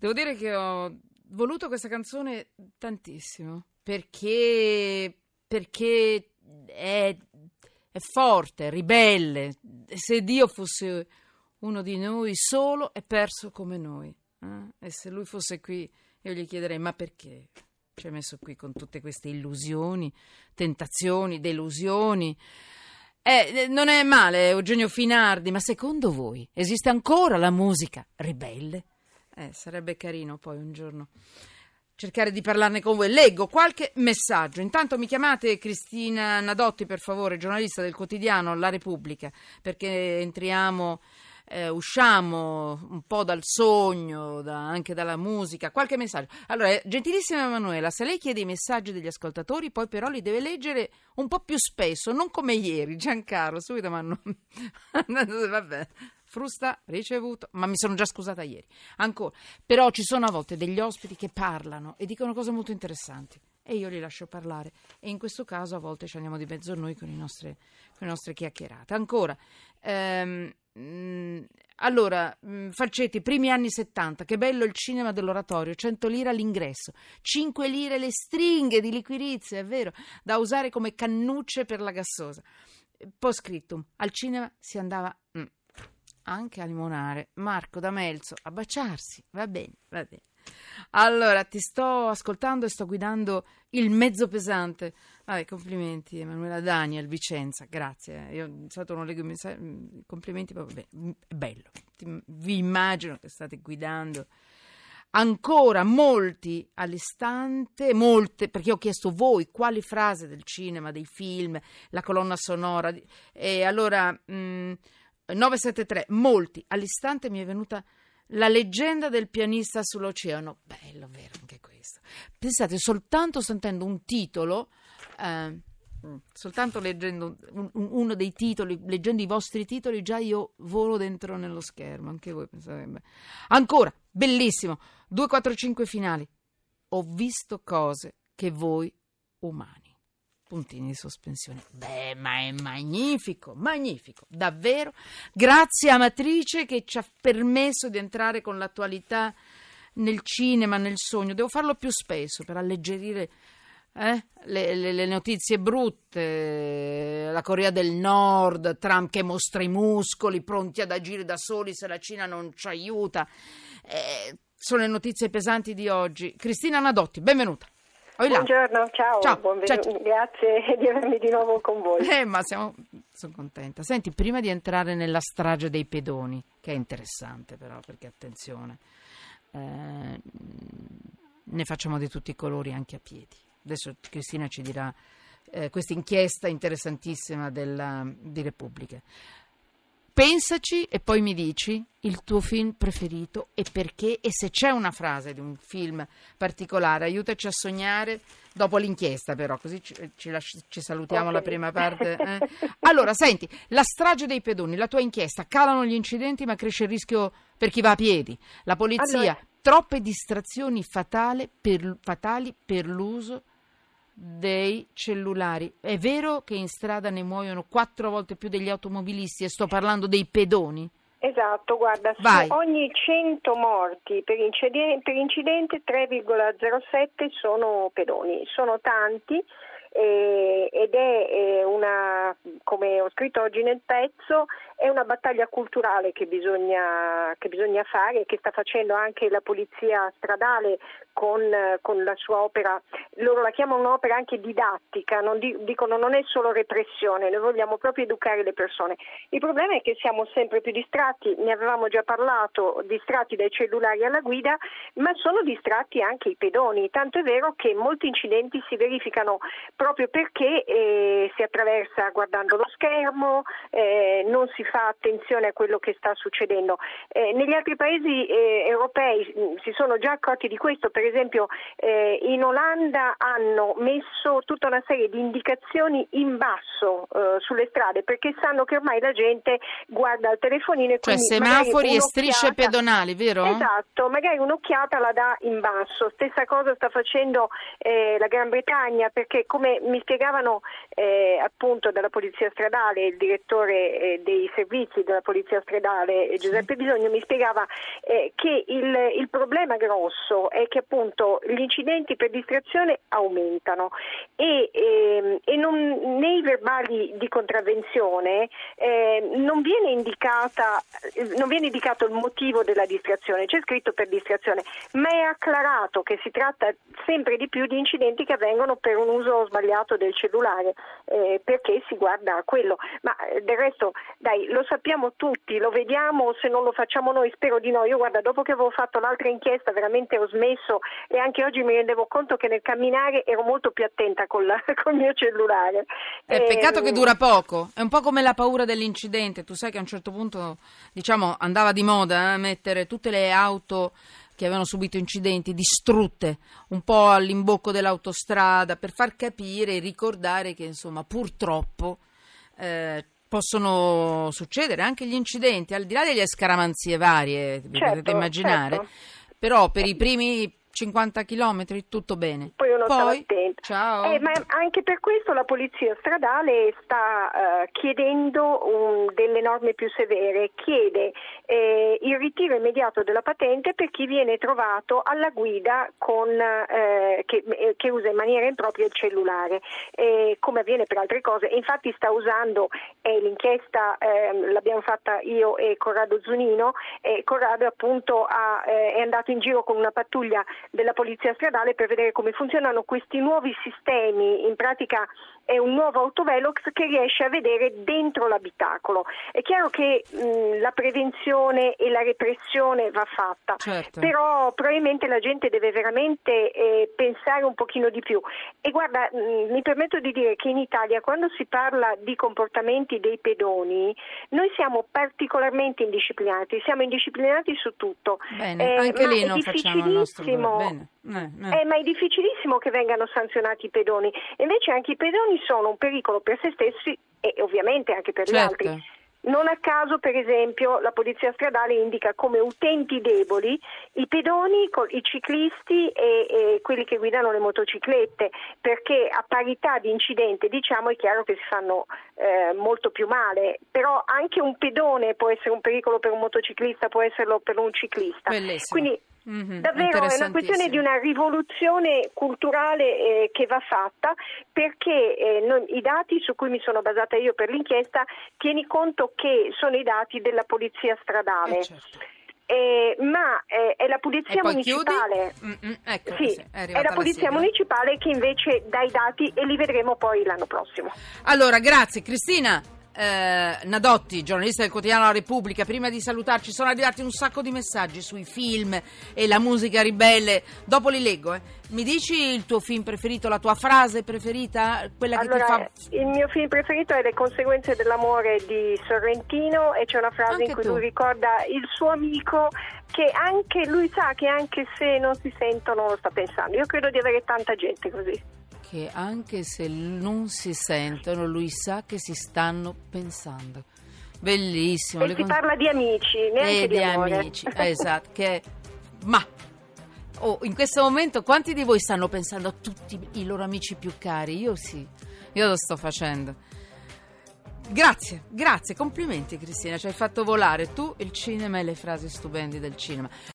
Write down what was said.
devo dire che ho voluto questa canzone tantissimo perché, perché è, è forte, ribelle. Se Dio fosse uno di noi solo è perso come noi. Eh? E se lui fosse qui, io gli chiederei: ma perché? Ci hai messo qui con tutte queste illusioni, tentazioni, delusioni. Eh, non è male, Eugenio Finardi, ma secondo voi esiste ancora la musica ribelle? Eh, sarebbe carino poi un giorno cercare di parlarne con voi. Leggo qualche messaggio. Intanto mi chiamate Cristina Nadotti, per favore, giornalista del quotidiano La Repubblica, perché entriamo eh, usciamo un po' dal sogno, da, anche dalla musica, qualche messaggio. Allora, eh, gentilissima Emanuela, se lei chiede i messaggi degli ascoltatori, poi però li deve leggere un po' più spesso, non come ieri, Giancarlo, subito mi hanno... Vabbè frusta ricevuto, ma mi sono già scusata ieri. Ancora, però ci sono a volte degli ospiti che parlano e dicono cose molto interessanti e io li lascio parlare e in questo caso a volte ci andiamo di mezzo noi con, nostre, con le nostre chiacchierate. Ancora, ehm, Mm, allora, mm, Falcetti, primi anni 70, che bello il cinema dell'oratorio, 100 lire all'ingresso, 5 lire le stringhe di liquirizia, è vero, da usare come cannucce per la gassosa. Post scriptum, al cinema si andava mm, anche a limonare, Marco da Melzo, a baciarsi, va bene, va bene. Allora, ti sto ascoltando e sto guidando il mezzo pesante. Vabbè, complimenti Emanuela Daniel, Vicenza, grazie. Io solito non leggo i messaggi, complimenti, ma vabbè, è bello. Vi immagino che state guidando ancora molti all'istante, molte, perché ho chiesto voi quali frasi del cinema, dei film, la colonna sonora, e allora mh, 973, molti all'istante mi è venuta la leggenda del pianista sull'oceano. Bello, vero anche questo. Pensate, soltanto sentendo un titolo, eh, soltanto leggendo un, uno dei titoli, leggendo i vostri titoli, già io volo dentro nello schermo. Anche voi pensate. Ancora, bellissimo. 245 finali. Ho visto cose che voi umani puntini di sospensione. Beh, ma è magnifico, magnifico, davvero. Grazie a Matrice che ci ha permesso di entrare con l'attualità nel cinema, nel sogno. Devo farlo più spesso per alleggerire eh? le, le, le, notizie brutte, la Corea del Nord, Trump che mostra i muscoli, pronti ad agire da soli se la Cina non ci aiuta. Eh, sono le notizie pesanti di oggi. Cristina Nadotti, benvenuta. Buongiorno, ciao, ciao. Ciao, ciao. grazie di avermi di nuovo con voi. Eh, ma siamo... sono contenta. Senti, prima di entrare nella strage dei pedoni, che è interessante però, perché attenzione, eh, ne facciamo di tutti i colori anche a piedi. Adesso Cristina ci dirà eh, questa inchiesta interessantissima della, di Repubblica. Pensaci e poi mi dici il tuo film preferito e perché e se c'è una frase di un film particolare, aiutaci a sognare dopo l'inchiesta però, così ci, ci, ci salutiamo okay. la prima parte. Eh? Allora, senti, la strage dei pedoni, la tua inchiesta, calano gli incidenti ma cresce il rischio per chi va a piedi, la polizia, allora... troppe distrazioni per, fatali per l'uso dei cellulari. È vero che in strada ne muoiono quattro volte più degli automobilisti e sto parlando dei pedoni? Esatto, guarda, su ogni 100 morti per incidente, per incidente 3,07 sono pedoni, sono tanti eh, ed è una, come ho scritto oggi nel pezzo, è una battaglia culturale che bisogna, che bisogna fare e che sta facendo anche la polizia stradale con, con, la sua opera, loro la chiamano un'opera anche didattica, non di, dicono non è solo repressione, noi vogliamo proprio educare le persone. Il problema è che siamo sempre più distratti, ne avevamo già parlato, distratti dai cellulari alla guida, ma sono distratti anche i pedoni, tanto è vero che molti incidenti si verificano proprio perché eh, si attraversa guardando lo schermo, eh, non si fa attenzione a quello che sta succedendo. Eh, negli altri paesi eh, europei mh, mm, si sono già accorti di questo per esempio eh, in Olanda hanno messo tutta una serie di indicazioni in basso eh, sulle strade perché sanno che ormai la gente guarda il telefonino e cioè semafori e strisce pedonali, vero? Esatto, magari un'occhiata la dà in basso. Stessa cosa sta facendo la Gran Bretagna perché come mi spiegavano eh, appunto dalla Polizia Stradale il direttore eh, dei servizi della Polizia Stradale Giuseppe Bisogno mi spiegava eh, che il, il problema grosso è che appunto gli incidenti per distrazione aumentano e, e, e non, nei verbali di contravvenzione eh, non, viene indicata, non viene indicato il motivo della distrazione, c'è scritto per distrazione, ma è acclarato che si tratta sempre di più di incidenti che avvengono per un uso sbagliato del cellulare, eh, perché si guarda a quello. Ma eh, del resto, dai, lo sappiamo tutti, lo vediamo, se non lo facciamo noi, spero di no. Io guarda, dopo che avevo fatto l'altra inchiesta veramente ho smesso e anche oggi mi rendevo conto che nel camminare ero molto più attenta con, il mio cellulare. È e, peccato che ehm, dura poco, è un po' come la paura dell'incidente. Tu sai che a un certo punto, diciamo, andava di moda eh, mettere tutte le auto che avevano subito incidenti distrutte un po' all'imbocco dell'autostrada per far capire e ricordare che insomma purtroppo eh, possono succedere anche gli incidenti al di là delle scaramanzie varie, certo, potete immaginare, certo. però per i primi 50 km, tutto bene. Poi uno Poi, attento. Ciao. Eh, ma anche per questo la polizia stradale sta uh, chiedendo um, delle norme più severe, chiede eh, il ritiro immediato della patente per chi viene trovato alla guida con, eh, che, eh, che, usa in maniera impropria il cellulare, come avviene per altre cose. Infatti sta usando l'inchiesta, ehm, l'abbiamo fatta io e Corrado Zunino, Corrado appunto ha, eh, è andato in giro con una pattuglia della polizia stradale per vedere come funzionano questi nuovi sistemi. In pratica è un nuovo autovelox che riesce a vedere dentro l'abitacolo. È chiaro che mh, la prevenzione e la repressione va fatta, certo. però probabilmente la gente deve veramente eh, pensare un pochino di più. E guarda, mh, mi permetto di dire che in Italia quando si parla di comportamenti dei pedoni, noi siamo particolarmente indisciplinati, siamo indisciplinati su tutto. Bene, eh, anche lì non facciamo il nostro Bene. Eh, eh. Eh, ma è difficilissimo che vengano sanzionati i pedoni. Invece anche i pedoni sono un pericolo per se stessi e ovviamente anche per certo. gli altri. Non a caso, per esempio, la polizia stradale indica come utenti deboli i pedoni, i ciclisti e, e, quelli che guidano le motociclette, perché a parità di incidente diciamo è chiaro che si fanno eh, molto più male, però anche un pedone può essere un pericolo per un motociclista, può esserlo per un ciclista. Bellissimo. Quindi Mm-hmm, Davvero è una questione di una rivoluzione culturale eh, che va fatta perché eh, non, i dati su cui mi sono basata io per l'inchiesta tieni conto che sono i dati della polizia stradale. Eh certo. Eh, ma eh, è la polizia municipale. Ecco, sì, sì, è, è, la polizia sigla. municipale che invece dà i dati e li vedremo poi l'anno prossimo. Allora, grazie Cristina eh, Nadotti, giornalista del quotidiano La Repubblica, prima di salutarci sono arrivati un sacco di messaggi sui film e la musica ribelle. Dopo li leggo. Eh. Mi dici il tuo film preferito, la tua frase preferita? Quella allora, che ti fa... Il mio film preferito è Le conseguenze dell'amore di Sorrentino e c'è una frase anche in cui tu. lui ricorda il suo amico che anche lui sa che anche se non si sentono lo sta pensando. Io credo di avere tanta gente così che anche se non si sentono, lui sa che si stanno pensando. Bellissimo. E si con... parla di amici, neanche e di, di amici, esatto. Che... Ma oh, in questo momento quanti di voi stanno pensando a tutti i loro amici più cari? Io sì, io lo sto facendo. Grazie, grazie, complimenti Cristina, ci hai fatto volare tu il cinema e le frasi stupendi del cinema.